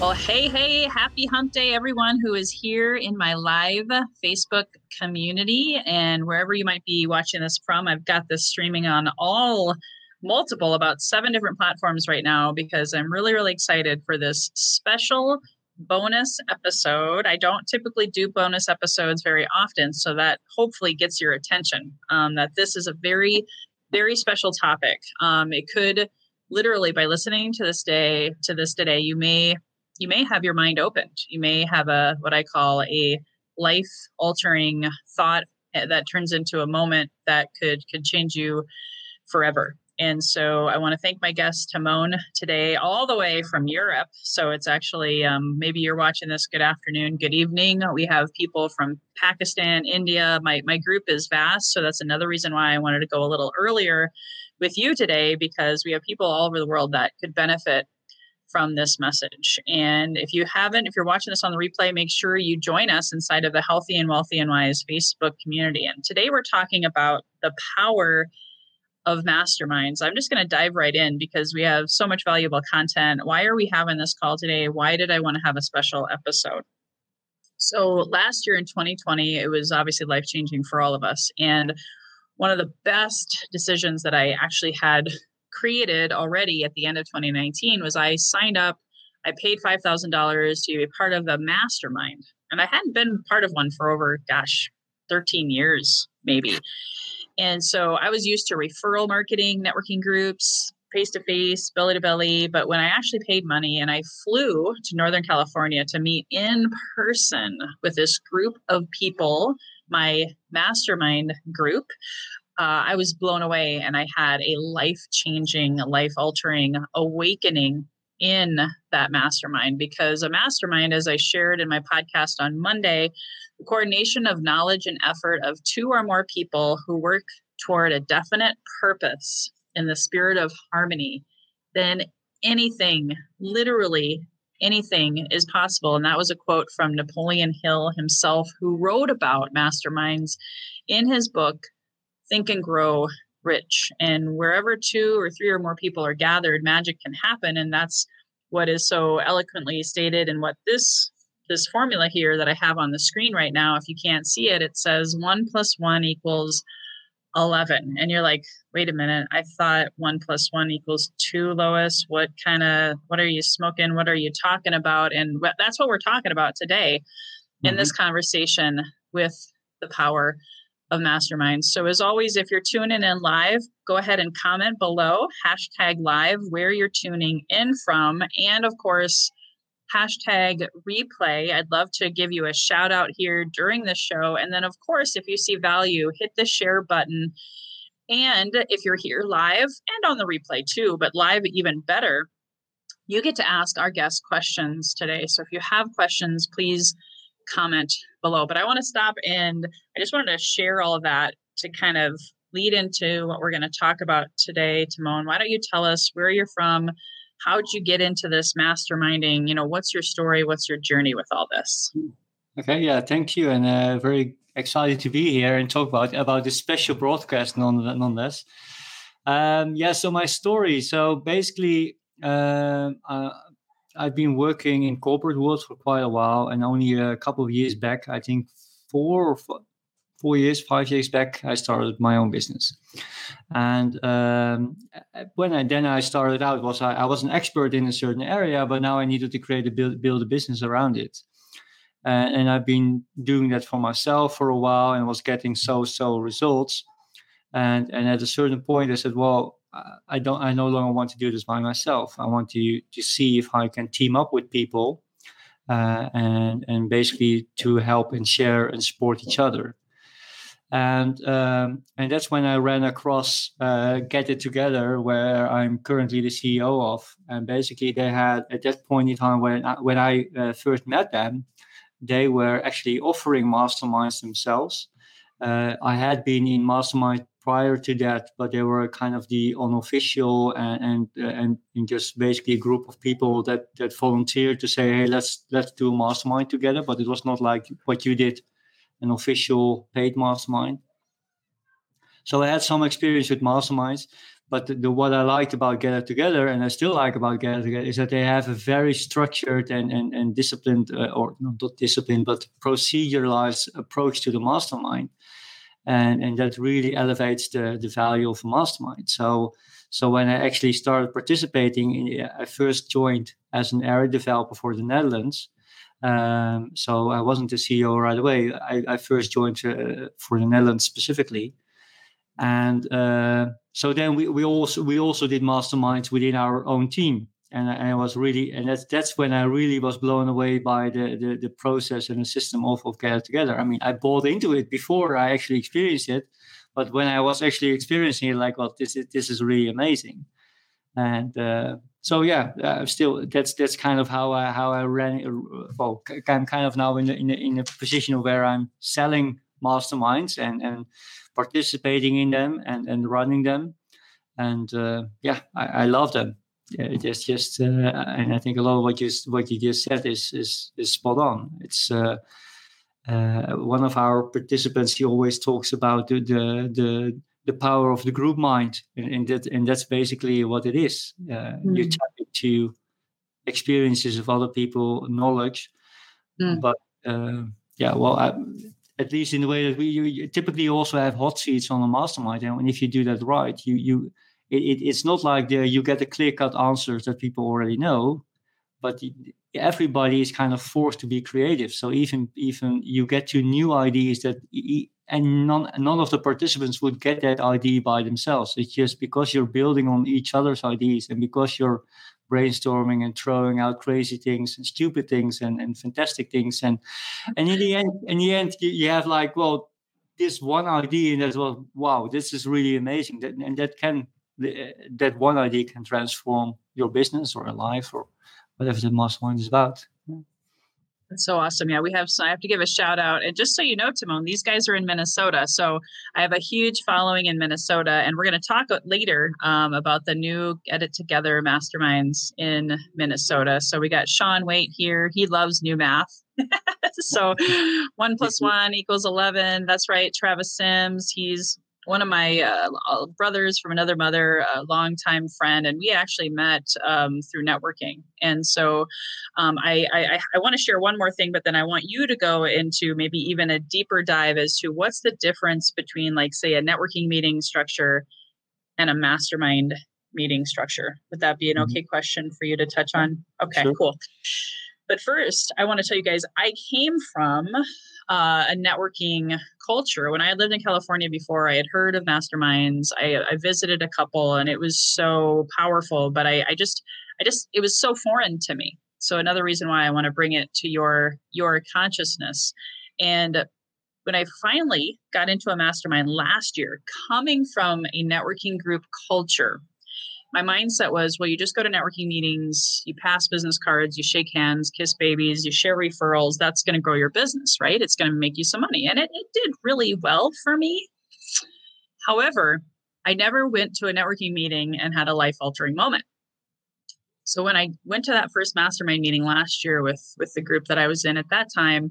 Well, hey, hey, happy hump day, everyone who is here in my live Facebook community. And wherever you might be watching this from, I've got this streaming on all multiple, about seven different platforms right now because I'm really, really excited for this special bonus episode. I don't typically do bonus episodes very often, so that hopefully gets your attention um, that this is a very, very special topic. Um, it could literally by listening to this day to this today you may you may have your mind opened. You may have a what I call a life altering thought eh, that turns into a moment that could could change you forever. And so I want to thank my guest Timon today, all the way from Europe. So it's actually um, maybe you're watching this. Good afternoon, good evening. We have people from Pakistan, India. My my group is vast, so that's another reason why I wanted to go a little earlier with you today because we have people all over the world that could benefit from this message. And if you haven't, if you're watching this on the replay, make sure you join us inside of the Healthy and Wealthy and Wise Facebook community. And today we're talking about the power of masterminds. I'm just going to dive right in because we have so much valuable content. Why are we having this call today? Why did I want to have a special episode? So, last year in 2020, it was obviously life changing for all of us. And one of the best decisions that I actually had created already at the end of 2019 was I signed up, I paid $5,000 to be part of the mastermind. And I hadn't been part of one for over, gosh, 13 years, maybe. And so I was used to referral marketing, networking groups, face to face, belly to belly. But when I actually paid money and I flew to Northern California to meet in person with this group of people, my mastermind group, uh, I was blown away and I had a life changing, life altering awakening in that mastermind because a mastermind, as I shared in my podcast on Monday, the coordination of knowledge and effort of two or more people who work toward a definite purpose in the spirit of harmony, then anything, literally anything is possible. And that was a quote from Napoleon Hill himself, who wrote about masterminds in his book, think and grow rich. And wherever two or three or more people are gathered, magic can happen. And that's what is so eloquently stated in what this this formula here that I have on the screen right now. If you can't see it, it says one plus one equals 11. And you're like, wait a minute, I thought one plus one equals two, Lois. What kind of, what are you smoking? What are you talking about? And that's what we're talking about today mm-hmm. in this conversation with the power of masterminds. So, as always, if you're tuning in live, go ahead and comment below hashtag live where you're tuning in from. And of course, hashtag replay. I'd love to give you a shout out here during the show. And then, of course, if you see value, hit the share button. And if you're here live and on the replay too, but live even better, you get to ask our guests questions today. So if you have questions, please comment below. But I want to stop and I just wanted to share all of that to kind of lead into what we're going to talk about today. Timon, why don't you tell us where you're from? How'd you get into this masterminding? You know, what's your story? What's your journey with all this? Okay, yeah, thank you, and uh, very excited to be here and talk about about this special broadcast nonetheless. Um, yeah, so my story. So basically, uh, uh, I've been working in corporate world for quite a while, and only a couple of years back, I think four or four, four years, five years back, I started my own business. And um, when I then I started out was I, I, was an expert in a certain area, but now I needed to create a build, build a business around it. And I've been doing that for myself for a while and was getting so so results. And and at a certain point, I said, well, I don't. I no longer want to do this by myself. I want to to see if I can team up with people, uh, and and basically to help and share and support each other. And um, and that's when I ran across uh, Get It Together, where I'm currently the CEO of. And basically, they had at that point in time when I, when I uh, first met them, they were actually offering masterminds themselves. Uh, I had been in mastermind prior to that, but they were kind of the unofficial and and, and just basically a group of people that that volunteered to say, hey, let's let's do a mastermind together. But it was not like what you did, an official paid mastermind. So I had some experience with masterminds, but the, the, what I liked about Gather Together, and I still like about Gather Together, is that they have a very structured and and, and disciplined, uh, or not disciplined, but proceduralized approach to the mastermind, and and that really elevates the the value of mastermind. So so when I actually started participating, in, I first joined as an area developer for the Netherlands. Um, so I wasn't the CEO right away. I, I first joined uh, for the Netherlands specifically and uh, so then we, we also we also did masterminds within our own team and I, and I, was really and that's that's when I really was blown away by the the, the process and the system of, of It Together. I mean, I bought into it before I actually experienced it, but when I was actually experiencing it, like, well, this is this is really amazing, and uh, so yeah, uh, still that's that's kind of how I how I ran. Well, I'm kind of now in the, in a, in a position where I'm selling masterminds and and participating in them and, and running them. And uh, yeah, I, I, love them. Yeah, it's just, uh, and I think a lot of what you what you just said is is, is spot on. It's uh, uh one of our participants. He always talks about the the the, the power of the group mind, and, and, that and that's basically what it is. Mm. You tap into experiences of other people, knowledge, mm. but uh, yeah, well. I, at least in the way that we you, typically also have hot seats on a mastermind and if you do that right you you it, it's not like the, you get the clear cut answers that people already know but everybody is kind of forced to be creative. So even even you get to new ideas that and none none of the participants would get that idea by themselves. It's just because you're building on each other's ideas and because you're brainstorming and throwing out crazy things and stupid things and, and fantastic things. And and in the end in the end you, you have like well this one idea and that's well wow this is really amazing. That, and that can that one idea can transform your business or a life or whatever the mastermind is about that's so awesome. Yeah, we have, so I have to give a shout out. And just so you know, Timon, these guys are in Minnesota. So I have a huge following in Minnesota. And we're going to talk later um, about the new Get It Together masterminds in Minnesota. So we got Sean Waite here. He loves new math. so one plus one equals 11. That's right. Travis Sims, he's one of my uh, brothers from another mother, a longtime friend, and we actually met um, through networking. And so, um, I, I, I want to share one more thing, but then I want you to go into maybe even a deeper dive as to what's the difference between, like, say, a networking meeting structure and a mastermind meeting structure. Would that be an mm-hmm. okay question for you to touch on? Okay, sure. cool. But first, I want to tell you guys, I came from uh, a networking culture. When I had lived in California before, I had heard of masterminds. I, I visited a couple, and it was so powerful. But I, I just, I just, it was so foreign to me. So another reason why I want to bring it to your your consciousness. And when I finally got into a mastermind last year, coming from a networking group culture, my mindset was well you just go to networking meetings you pass business cards you shake hands kiss babies you share referrals that's going to grow your business right? It's going to make you some money. And it, it did really well for me. However i never went to a networking meeting and had a life altering moment. So when i went to that first mastermind meeting last year with with the group that i was in at that time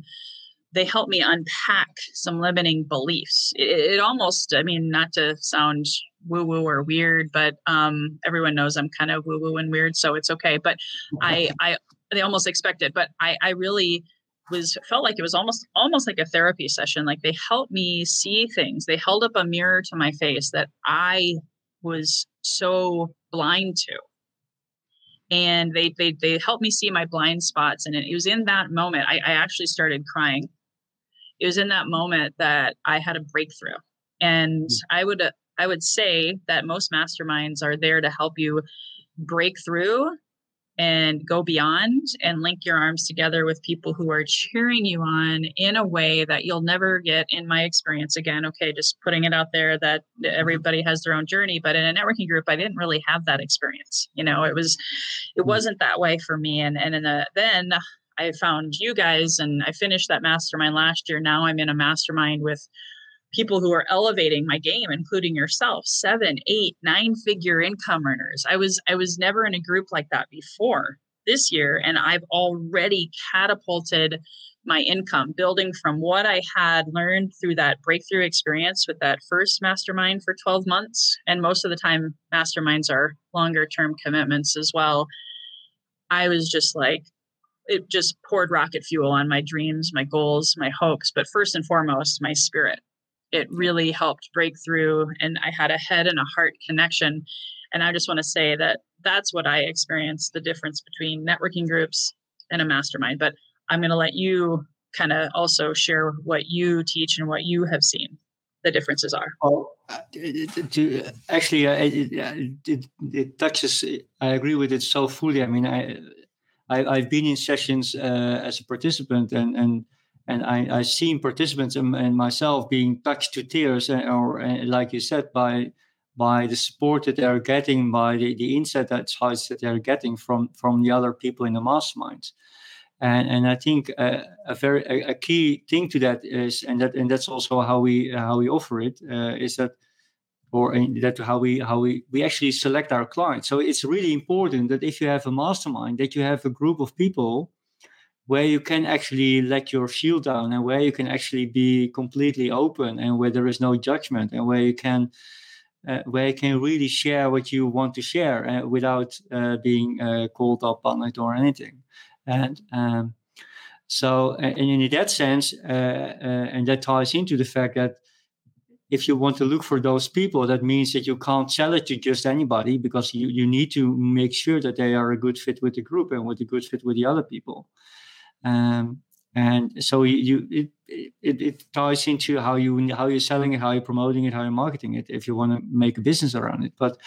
they helped me unpack some limiting beliefs it, it almost i mean not to sound woo woo or weird, but um, everyone knows I'm kind of woo woo and weird, so it's okay. But I, I, they almost expect it, but I, I really was felt like it was almost almost like a therapy session. Like they helped me see things. They held up a mirror to my face that I was so blind to. And they they they helped me see my blind spots. And it was in that moment I, I actually started crying. It was in that moment that I had a breakthrough. And I would I would say that most masterminds are there to help you break through and go beyond and link your arms together with people who are cheering you on in a way that you'll never get in my experience again. Okay just putting it out there that mm-hmm. everybody has their own journey but in a networking group i didn't really have that experience you know? It was it mm. wasn't that way for me. And and in the, then i found you guys and i finished that mastermind last year. Now i'm in a mastermind with people who are elevating my game including yourself. Seven eight nine figure income earners. I was i was never in a group like that before this year and i've already catapulted my income building from what i had learned through that breakthrough experience with that first mastermind for 12 months. And most of the time masterminds are longer term commitments as well. I was just like it just poured rocket fuel on my dreams my goals my hopes but first and foremost my spirit. It really helped break through and i had a head and a heart connection and i just want to say that that's what i experienced the difference between networking groups and a mastermind but i'm going to let you kind of also share what you teach and what you have seen. The differences are. Oh to, actually uh, it, it, it, touches i agree with it so fully. I mean i, I have been in sessions uh, as a participant and and and I, I seen participants and, and, myself being touched to tears, uh, or uh, like you said, by by the support that they're getting, by the, the insight that that they're getting from from the other people in the masterminds. And and I think uh, a very a, a, key thing to that is, and that and that's also how we how we offer it uh, is that or that how we how we we actually select our clients. So it's really important that if you have a mastermind, that you have a group of people where you can actually let your shield down and where you can actually be completely open and where there is no judgment and where you can uh, where you can really share what you want to share uh, without uh, being uh, called up on it or anything and um, so and in that sense uh, uh, and that ties into the fact that if you want to look for those people that means that you can't sell it to just anybody because you, you need to make sure that they are a good fit with the group and with a good fit with the other people um, and so you it, it, it ties into how you how you're selling it, how you're promoting it, how you're marketing it. If you want to make a business around it, but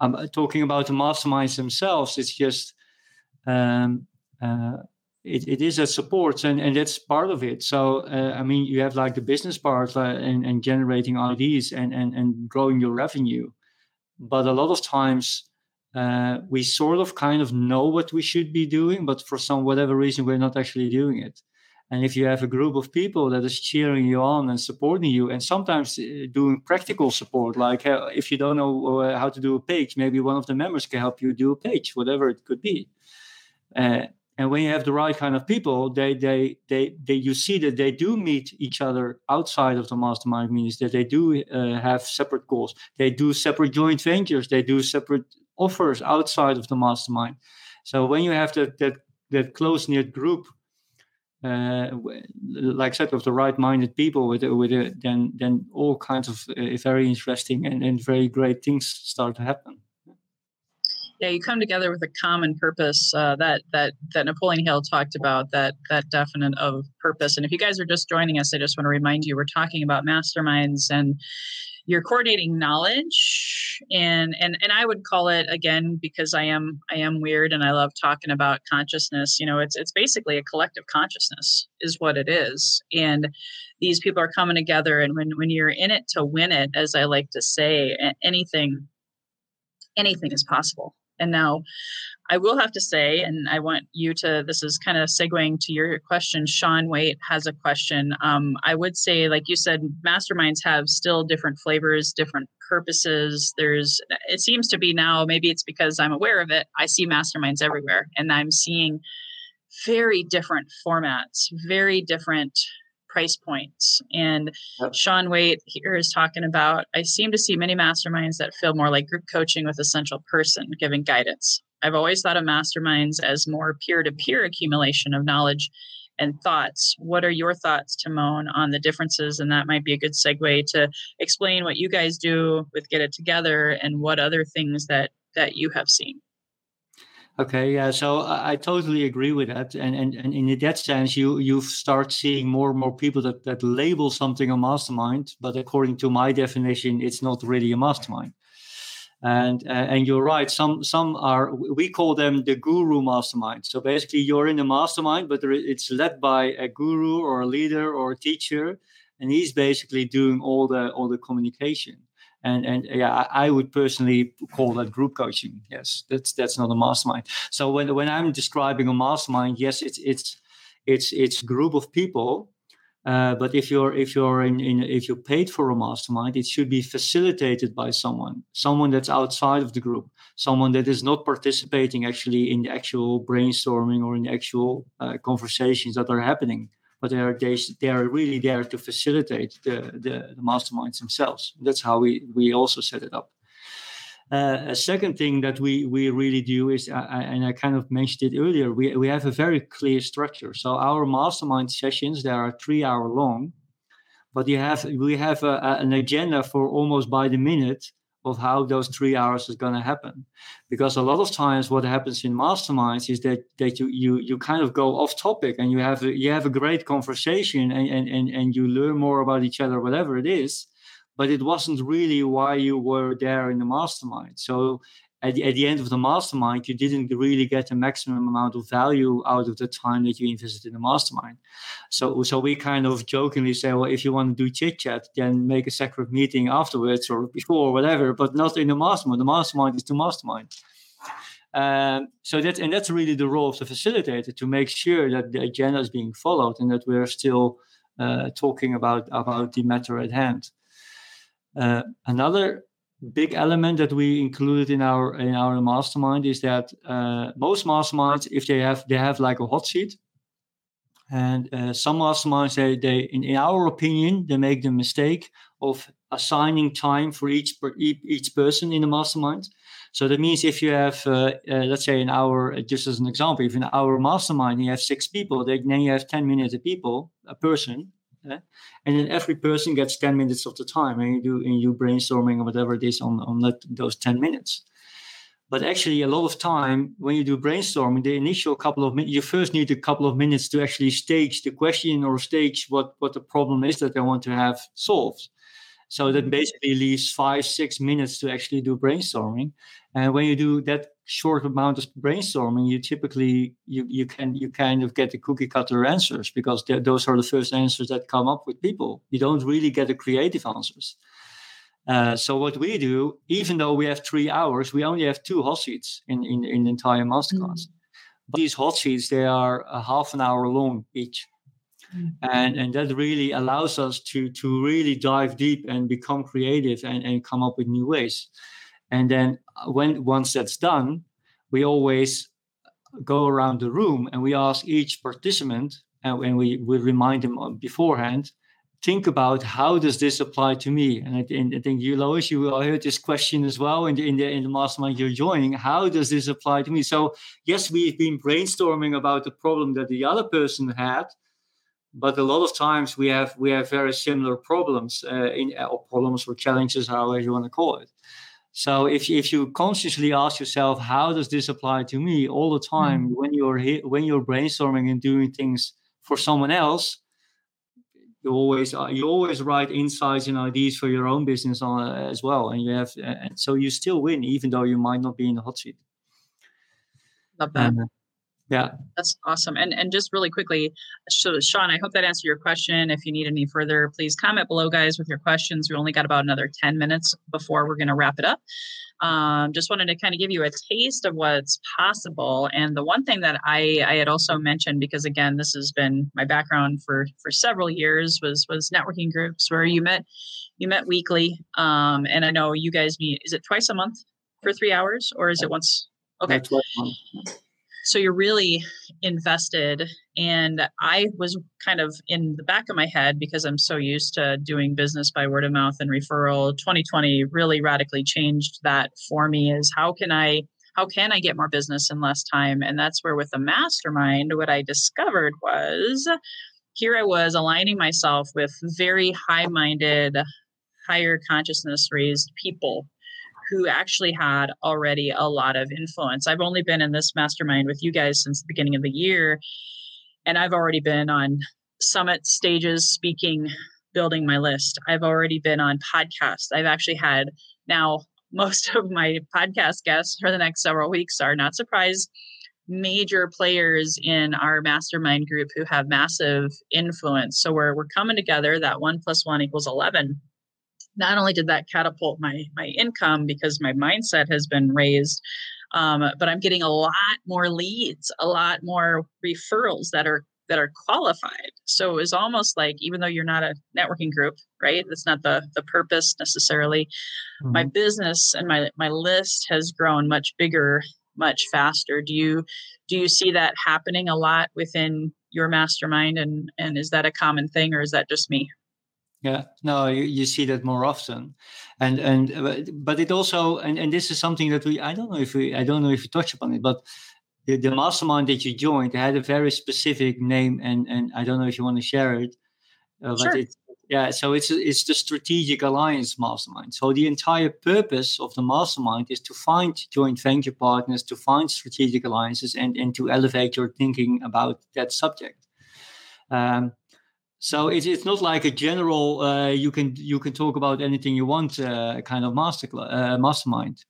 um, talking about the masterminds themselves, it's just um, uh, it, it is a support and, and that's part of it. So uh, I mean, you have like the business part uh, and, and generating ideas and, and and growing your revenue, but a lot of times uh, we sort of kind of know what we should be doing, but for some whatever reason, we're not actually doing it. And if you have a group of people that is cheering you on and supporting you, and sometimes uh, doing practical support, like uh, if you don't know uh, how to do a page, maybe one of the members can help you do a page, whatever it could be. And when you have the right kind of people, they, they, they, they, you see that they do meet each other outside of the mastermind meetings. That they do uh, have separate goals. They do separate joint ventures. They do separate offers outside of the mastermind. So when you have that that that close knit group, uh, like I said, of the right minded people with with a, then then all kinds of uh, very interesting and, and very great things start to happen. Yeah, you come together with a common purpose uh, that that that Napoleon Hill talked about that that definite of purpose. And if you guys are just joining us, I just want to remind you we're talking about masterminds and you're coordinating knowledge. And and and I would call it again because I am I am weird and I love talking about consciousness you know it's it's basically a collective consciousness is what it is. And these people are coming together and when when you're in it to win it as I like to say anything anything is possible and now I will have to say, and I want you to, this is kind of segueing to your question. Sean Waite has a question. Um, I would say, like you said, masterminds have still different flavors, different purposes. There's, it seems to be now, maybe it's because I'm aware of it. I see masterminds everywhere and I'm seeing very different formats, very different price points. And yep. Sean Waite here is talking about I seem to see many masterminds that feel more like group coaching with a central person giving guidance. I've always thought of masterminds as more peer to peer accumulation of knowledge and thoughts. What are your thoughts, Timon, on the differences? And that might be a good segue to explain what you guys do with Get It Together and what other things that that you have seen. Okay, yeah. So I, I, totally agree with that, and, and and in that sense, you you start seeing more and more people that that label something a mastermind, but according to my definition, it's not really a mastermind. And uh, and you're right. Some some are we call them the guru mastermind. So basically, you're in a mastermind, but it's led by a guru or a leader or a teacher, and he's basically doing all the all the communication and and yeah i would personally call that group coaching. Yes that's that's not a mastermind. So when when i'm describing a mastermind yes it's it's it's it's group of people uh, but if you're if you're in, in if you're paid for a mastermind it should be facilitated by someone someone that's outside of the group someone that is not participating actually in the actual brainstorming or in the actual uh, conversations that are happening but they are they, they are really there to facilitate the, the, the masterminds themselves. That's how we we also set it up. Uh, a second thing that we we really do is, uh, and I kind of mentioned it earlier, we we have a very clear structure. So our mastermind sessions they are three hour long, but you have we have a, a, an agenda for almost by the minute of how those three hours is going to happen. Because a lot of times what happens in masterminds is that that you you you kind of go off topic and you have a, you have a great conversation and, and and and you learn more about each other whatever it is but it wasn't really why you were there in the mastermind. So at the, at the end of the mastermind, you didn't really get the maximum amount of value out of the time that you invested in the mastermind. So, so we kind of jokingly say, well, if you want to do chit chat, then make a separate meeting afterwards or before or whatever, but not in the mastermind. The mastermind is the mastermind. Um, so that and that's really the role of the facilitator to make sure that the agenda is being followed and that we're still uh, talking about about the matter at hand. Uh, another big element that we included in our in our mastermind is that uh, most masterminds, if they have they have like a hot seat, and uh, some masterminds they, they in, in our opinion they make the mistake of assigning time for each per, each person in the mastermind. So that means if you have, uh, uh, let's say, an hour, just as an example, if in our mastermind you have six people, then you have ten minutes a people a person, and then every person gets 10 minutes of the time and you do and you brainstorming or whatever it is on, on that, those 10 minutes. But actually a lot of time when you do brainstorming the initial couple of minutes you first need a couple of minutes to actually stage the question or stage what what the problem is that they want to have solved. So that mm-hmm. basically leaves five six minutes to actually do brainstorming. And when you do that short amount of brainstorming, you typically you you can you kind of get the cookie cutter answers because those are the first answers that come up with people. You don't really get the creative answers. Uh, so what we do, even though we have three hours, we only have two hot seats in in, in the entire masterclass. Mm. But these hot seats they are a half an hour long each. Mm. And, and that really allows us to to really dive deep and become creative and, and come up with new ways. And then uh, when once that's done, we always go around the room and we ask each participant, and we, we remind them beforehand, think about how does this apply to me? And I, and I think you, Lois, you will heard this question as well in the, in the in the mastermind you're joining. How does this apply to me? So yes, we've been brainstorming about the problem that the other person had, but a lot of times we have we have very similar problems uh, in or problems or challenges, however you want to call it. So if if you consciously ask yourself, how does this apply to me all the time mm-hmm. when you're when you're brainstorming and doing things for someone else, you always uh, you always write insights and ideas for your own business on uh, as well, and you have and so you still win even though you might not be in the hot seat. Love that. Um, yeah. That's awesome. And and just really quickly, so Sean, I hope that answered your question. If you need any further, please comment below, guys, with your questions. We only got about another 10 minutes before we're going to wrap it up. Um, just wanted to kind of give you a taste of what's possible. And the one thing that I, I had also mentioned, because again, this has been my background for for several years, was was networking groups where you met you met weekly. Um, and I know you guys meet. Is it twice a month for three hours, or is it once? Okay so you're really invested and i was kind of in the back of my head because i'm so used to doing business by word of mouth and referral. 2020 really radically changed that for me is how can i how can i get more business in less time? And that's where with the mastermind what i discovered was here i was aligning myself with very high minded higher consciousness raised people who actually had already a lot of influence. I've only been in this mastermind with you guys since the beginning of the year, and I've already been on summit stages speaking, building my list. I've already been on podcasts. I've actually had now most of my podcast guests for the next several weeks are not surprised major players in our mastermind group who have massive influence. So we're we're coming together. That one plus one equals eleven. Not only did that catapult my my income because my mindset has been raised, um, but I'm getting a lot more leads, a lot more referrals that are that are qualified. So it was almost like even though you're not a networking group, right? That's not the the purpose necessarily. Mm-hmm. My business and my my list has grown much bigger much faster. Do you do you see that happening a lot within your mastermind and and is that a common thing or is that just me? Yeah, no, you, you see that more often, and and uh, but it also and, and this is something that we I don't know if we I don't know if you touch upon it, but the, the mastermind that you joined had a very specific name and and I don't know if you want to share it, uh, sure. but it, yeah, so it's it's the strategic alliance mastermind. So the entire purpose of the mastermind is to find joint venture partners, to find strategic alliances, and and to elevate your thinking about that subject. Um, so it's it's not like a general uh, you can you can talk about anything you want uh, kind of master uh, mastermind.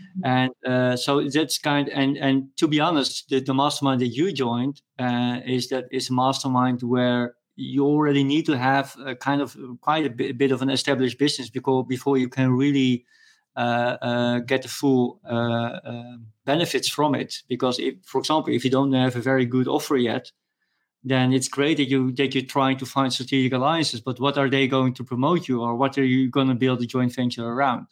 Mm-hmm. And uh, so that's kind and and to be honest, the, the mastermind that you joined uh, is that is a mastermind where you already need to have a kind of quite a bit, a bit of an established business because before you can really uh, uh, get the full uh, uh, benefits from it. Because if, for example, if you don't have a very good offer yet, then it's great that you that you're trying to find strategic alliances. But what are they going to promote you, or what are you going to build a joint venture around?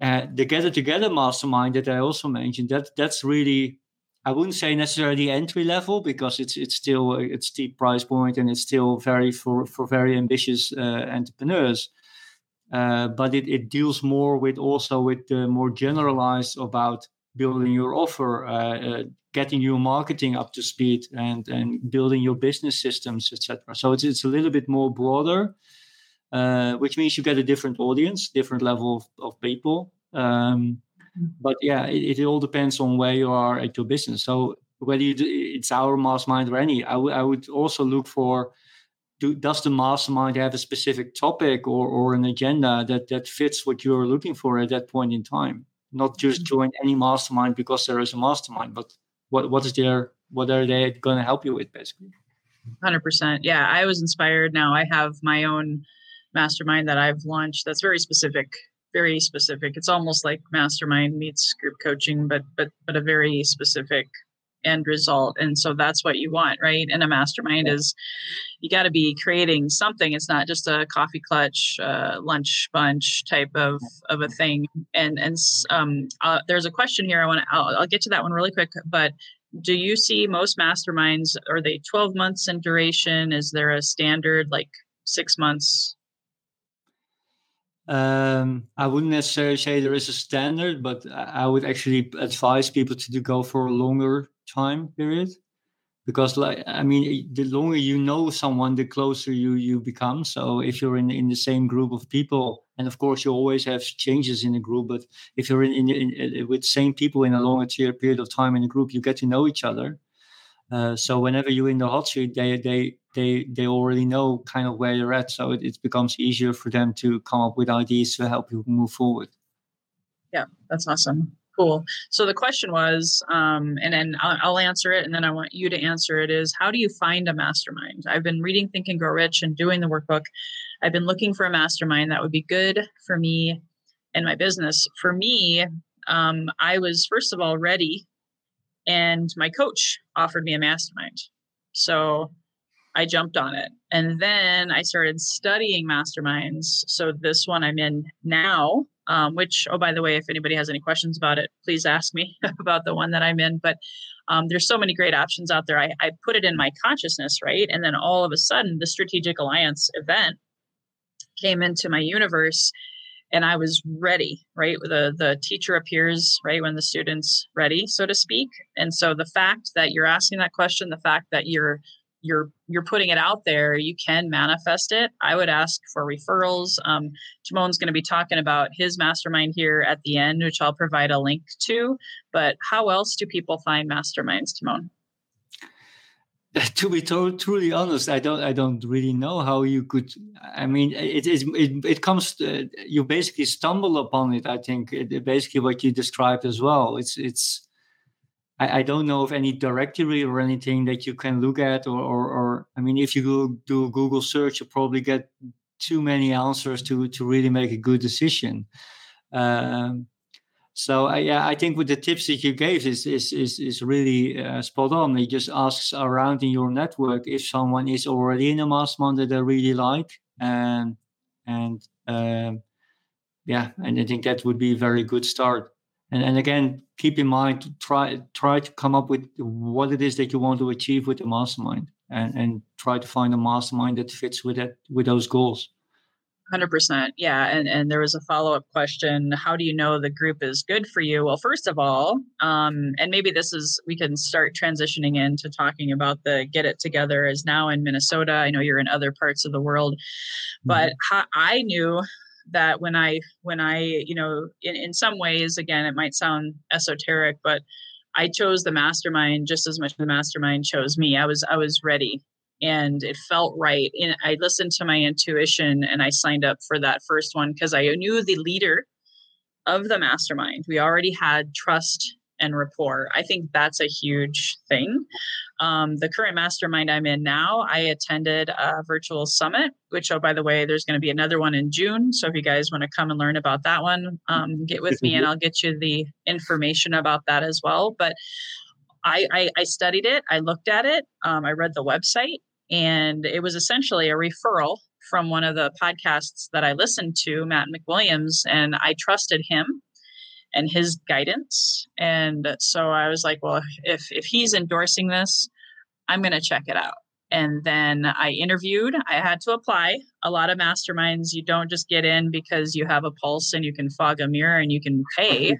Uh, the Gather Together mastermind that I also mentioned that that's really I wouldn't say necessarily entry level because it's it's still a steep price point and it's still very for for very ambitious uh, entrepreneurs. Uh, but it, it deals more with also with the more generalized about building your offer, uh, uh getting your marketing up to speed, and and building your business systems, etc. So it's it's a little bit more broader, uh, which means you get a different audience, different level of, of people. Um, but yeah, it, it, all depends on where you are at your business. So whether you do, it's our mastermind or any, I, w- I would also look for do, does the mastermind have a specific topic or, or an agenda that, that fits what you're looking for at that point in time? Not just mm-hmm. join any mastermind because there is a mastermind, but what what is their what are they going to help you with basically? Hundred percent. Yeah, I was inspired. Now I have my own mastermind that I've launched that's very specific very specific. It's almost like mastermind meets group coaching, but but but a very specific end result. And so that's what you want, right? In a mastermind is you got to be creating something. It's not just a coffee clutch, uh, lunch bunch type of of a thing. And and um, uh, there's a question here. I want to. I'll, I'll get to that one really quick, but. Do you see most masterminds? Are they 12 months in duration? Is there a standard like six months um, I wouldn't necessarily say there is a standard, but I would actually advise people to go for a longer time period because like i mean the longer you know someone the closer you you become so if you're in in the same group of people and of course you always have changes in the group but if you're in, in, in with same people in a longer period of time in a group you get to know each other uh, so whenever you're in the hot seat, they they they they already know kind of where you're at. So it, it becomes easier for them to come up with ideas to help you move forward. Yeah, that's awesome. Cool. So the question was, um, and then I'll, I'll, answer it, and then I want you to answer it. Is how do you find a mastermind? I've been reading Think and Grow Rich and doing the workbook. I've been looking for a mastermind that would be good for me and my business. For me, um, I was first of all ready and my coach offered me a mastermind. So I jumped on it. And then I started studying masterminds. So this one I'm in now, um, which, oh, by the way, if anybody has any questions about it, please ask me about the one that I'm in. But um, there's so many great options out there. I, I put it in my consciousness, right? And then all of a sudden, the Strategic Alliance event came into my universe and I was ready, right? The the teacher appears right when the student's ready, so to speak. And so the fact that you're asking that question, the fact that you're you're you're putting it out there you can manifest it. I would ask for referrals. Um, Timon's going to be talking about his mastermind here at the end which i'll provide a link to but how else do people find masterminds Timon? To be to- truly honest i don't i don't really know how you could i mean it is it, it comes to, you basically stumble upon it i think it, basically what you described as well. It's it's I, I, don't know of any directory or anything that you can look at or, or, or i mean if you do a google search you probably get too many answers to to really make a good decision um, so I, yeah, I think with the tips that you gave is is is, is really uh, spot on. It just asks around in your network if someone is already in a mastermind that they really like, and and um, yeah, and I think that would be a very good start. And and again, keep in mind to try try to come up with what it is that you want to achieve with the mastermind, and and try to find a mastermind that fits with that with those goals. 100% yeah. And and there was a follow-up question. How do you know the group is good for you? Well first of all um, and maybe this is we can start transitioning into talking about the get it together is now in minnesota. I know you're in other parts of the world. But mm-hmm. how, i knew that when i when i you know in, in some ways again it might sound esoteric but i chose the mastermind just as much the mastermind chose me i was i was ready and it felt right. And I listened to my intuition and I signed up for that first one because I knew the leader of the mastermind. We already had trust and rapport. I think that's a huge thing. Um, the current mastermind I'm in now, I attended a virtual summit, which, oh, by the way, there's going to be another one in June. So if you guys want to come and learn about that one, um, get with me and I'll get you the information about that as well. But I, I, I studied it, I looked at it, um, I read the website, and it was essentially a referral from one of the podcasts that I listened to, Matt McWilliams, and I trusted him and his guidance. And so I was like, well, if if he's endorsing this, I'm going to check it out. And then I interviewed. I had to apply. A lot of masterminds, you don't just get in because you have a pulse and you can fog a mirror and you can pay.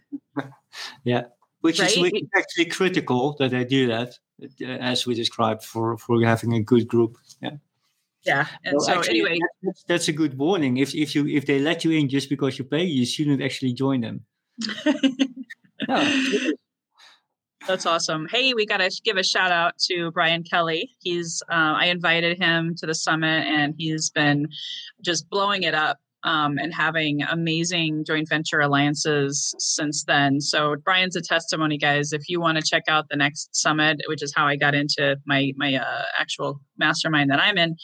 yeah, which right? is actually critical that they do that. Uh, as we described for for having a good group. Yeah. Yeah, and well, so actually, anyway, that's, that's, a good warning. If if you if they let you in just because you pay, you shouldn't actually join them. That's awesome. Hey, we got to give a shout out to Brian Kelly. He's uh, I invited him to the summit, and he's been just blowing it up um, and having amazing joint venture alliances since then. So Brian's a testimony, guys. If you want to check out the next summit, which is how I got into my my uh, actual mastermind that I'm in,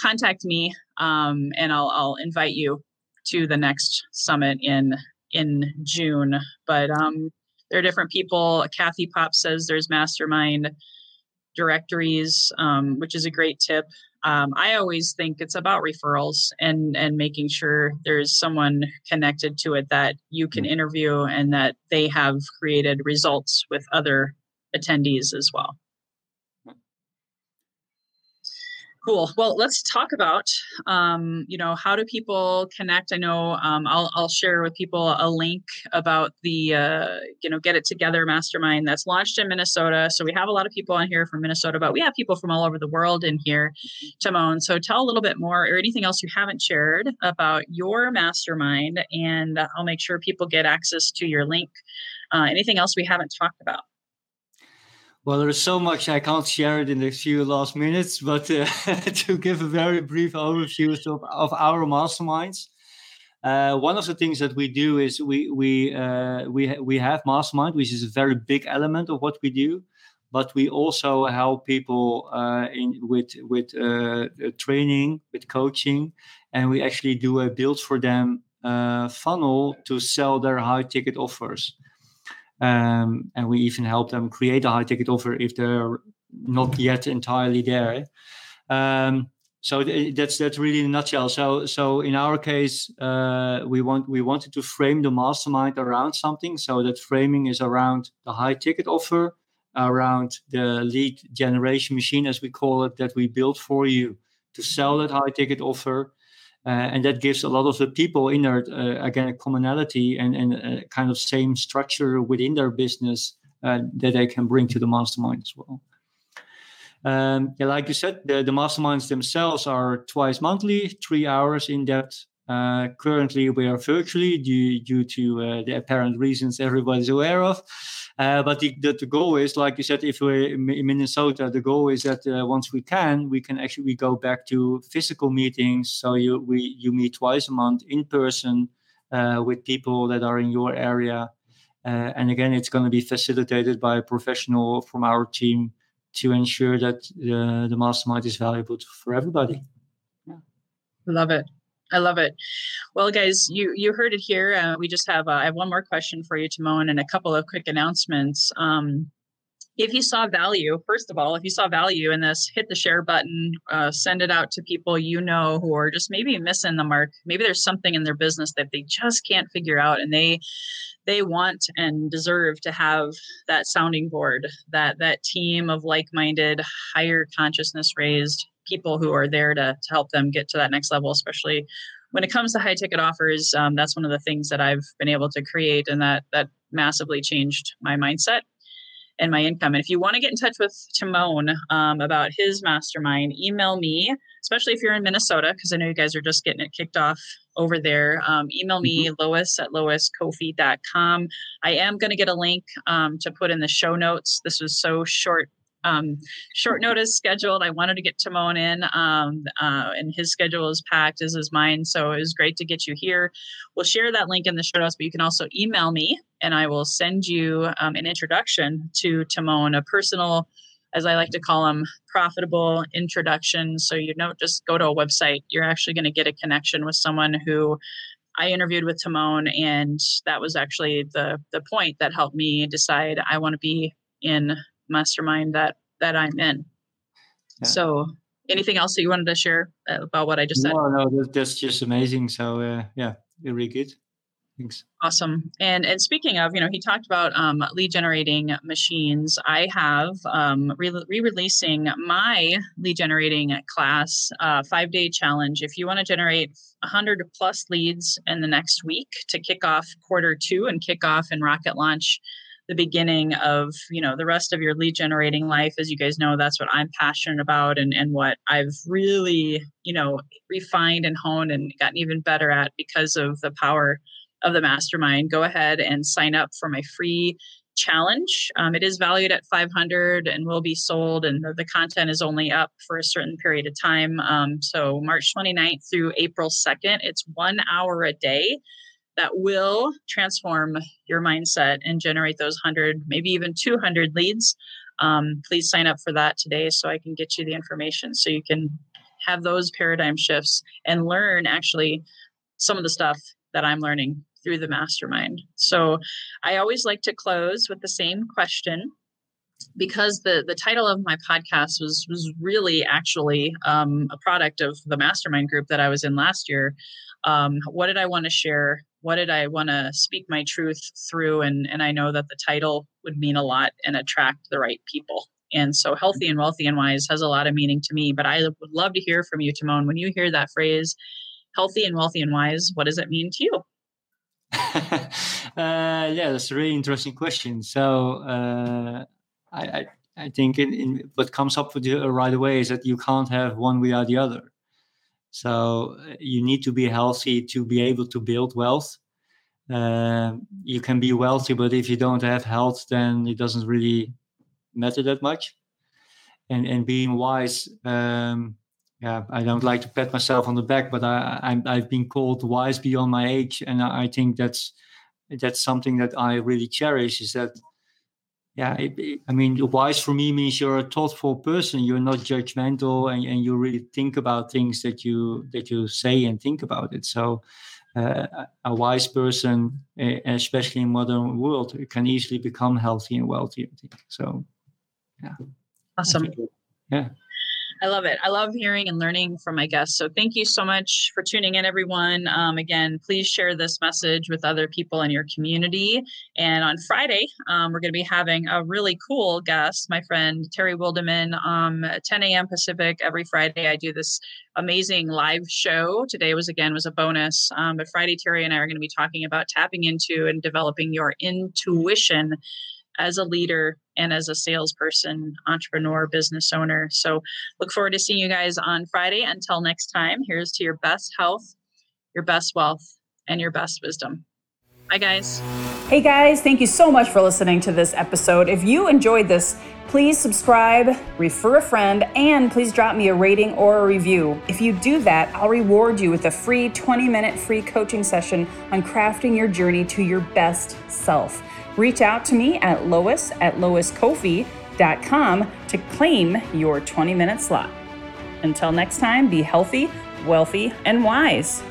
contact me um, and I'll I'll invite you to the next summit in in June. But um, there are different people. Kathy Pop says there's mastermind directories, um, which is a great tip um, I always think it's about referrals and and making sure there's someone connected to it that you can mm. interview and that they have created results with other attendees as well. Cool. Well, let's talk about, um, you know, how do people connect? I know um, I'll, I'll share with people a link about the, uh, you know, Get It Together Mastermind that's launched in Minnesota. So we have a lot of people on here from Minnesota, but we have people from all over the world in here, Timon. So tell a little bit more or anything else you haven't shared about your mastermind, and I'll make sure people get access to your link. Uh, anything else we haven't talked about? Well, there's so much I can't share it in the few last minutes, but uh, to give a very brief overview of, of our masterminds. Uh, one of the things that we do is we we uh, we we have mastermind, which is a very big element of what we do, but we also help people uh, in with with uh, training, with coaching, and we actually do a build for them uh, funnel to sell their high ticket offers. Um, and we even help them create a high ticket offer if they're not yet entirely there. Um, so that's that's really in a nutshell. So so in our case, uh, we want we wanted to frame the mastermind around something. So that framing is around the high ticket offer, around the lead generation machine, as we call it, that we built for you to sell that high ticket offer, uh, and that gives a lot of the people in there uh, again a commonality and, and a kind of same structure within their business uh, that they can bring to the mastermind as well Um, yeah, like you said, the, the masterminds themselves are twice monthly, three hours in depth. Uh, currently, we are virtually due, due to uh, the apparent reasons everybody's aware of. Uh, but the, the, the, goal is, like you said, if we're in Minnesota, the goal is that uh, once we can, we can actually we go back to physical meetings. So you we you meet twice a month in person uh, with people that are in your area. Uh, and again, it's going to be facilitated by a professional from our team to ensure that the, the mastermind is valuable for everybody. Yeah. Love it. I love it. Well, guys, you you heard it here. Uh, we just have uh, I have one more question for you, Timon, and a couple of quick announcements. Um, if you saw value, first of all, if you saw value in this, hit the share button, uh, send it out to people you know who are just maybe missing the mark. Maybe there's something in their business that they just can't figure out, and they they want and deserve to have that sounding board, that that team of like-minded, higher consciousness raised people who are there to, to help them get to that next level, especially when it comes to high ticket offers. Um, that's one of the things that I've been able to create, and that that massively changed my mindset and my income. And if you want to get in touch with Timon um, about his mastermind, email me, especially if you're in Minnesota, because I know you guys are just getting it kicked off over there. Um, email me, mm-hmm. Lois at loiskofi.com. I am going to get a link um, to put in the show notes. This was so short um, short notice scheduled. I wanted to get Timon in, um, uh, and his schedule is packed, as is mine. So it was great to get you here. We'll share that link in the show notes, but you can also email me, and I will send you um, an introduction to Timon, a personal, as I like to call them, profitable introduction. So you don't just go to a website; you're actually going to get a connection with someone who I interviewed with Timon, and that was actually the the point that helped me decide I want to be in mastermind that that I'm in. Yeah. So, anything else that you wanted to share about what I just said? No, no, that's just amazing. So, uh, yeah, really good. Thanks. Awesome. And and speaking of, you know, he talked about um, lead generating machines. I have um, re releasing my lead generating class, uh, five day challenge. If you want to generate 100 plus leads in the next week to kick off quarter two and kick off and rocket launch the beginning of you know the rest of your lead generating life as you guys know that's what i'm passionate about and and what i've really you know refined and honed and gotten even better at because of the power of the mastermind. Go ahead and sign up for my free challenge. Um, it is valued at 500 and will be sold and the, the content is only up for a certain period of time. Um, so march 29th through april 2nd it's one hour a day that will transform your mindset and generate those 100, maybe even 200 leads. Um, please sign up for that today so I can get you the information so you can have those paradigm shifts and learn actually some of the stuff that I'm learning through the mastermind. So I always like to close with the same question because the the title of my podcast was was really actually um, a product of the mastermind group that I was in last year. Um, what did I want to share what did I want to speak my truth through? And, and I know that the title would mean a lot and attract the right people. And so healthy and wealthy and wise has a lot of meaning to me. But I would love to hear from you, Timon. When you hear that phrase, healthy and wealthy and wise, what does it mean to you? uh, yeah, that's a really interesting question. So uh, I, I, I, think in, in what comes up with you right away is that you can't have one without the other. So uh, you need to be healthy to be able to build wealth. Uh, you can be wealthy, but if you don't have health, then it doesn't really matter that much. And and being wise, um, yeah, I don't like to pat myself on the back, but I, I have been called wise beyond my age, and I think that's that's something that I really cherish. Is that yeah, it, it, I mean, wise for me means you're a thoughtful person. You're not judgmental, and, and you really think about things that you that you say and think about it. So, uh, a wise person, especially in modern world, can easily become healthy and wealthy. So, yeah, awesome. Yeah. I love it. I love hearing and learning from my guests. So thank you so much for tuning in, everyone. Um, again, please share this message with other people in your community. And on Friday, um, we're going to be having a really cool guest, my friend Terry Wildeman, um, 10 a.m. Pacific every Friday. I do this amazing live show. Today was again was a bonus, um, but Friday Terry and I are going to be talking about tapping into and developing your intuition as a leader and as a salesperson, entrepreneur, business owner. So look forward to seeing you guys on Friday. Until next time, here's to your best health, your best wealth, and your best wisdom. Bye, guys. Hey, guys, thank you so much for listening to this episode. If you enjoyed this, please subscribe, refer a friend, and please drop me a rating or a review. If you do that, I'll reward you with a free 20 minute free coaching session on crafting your journey to your best self. Reach out to me at lois at loiscoffey.com to claim your 20 minute slot. Until next time, be healthy, wealthy, and wise.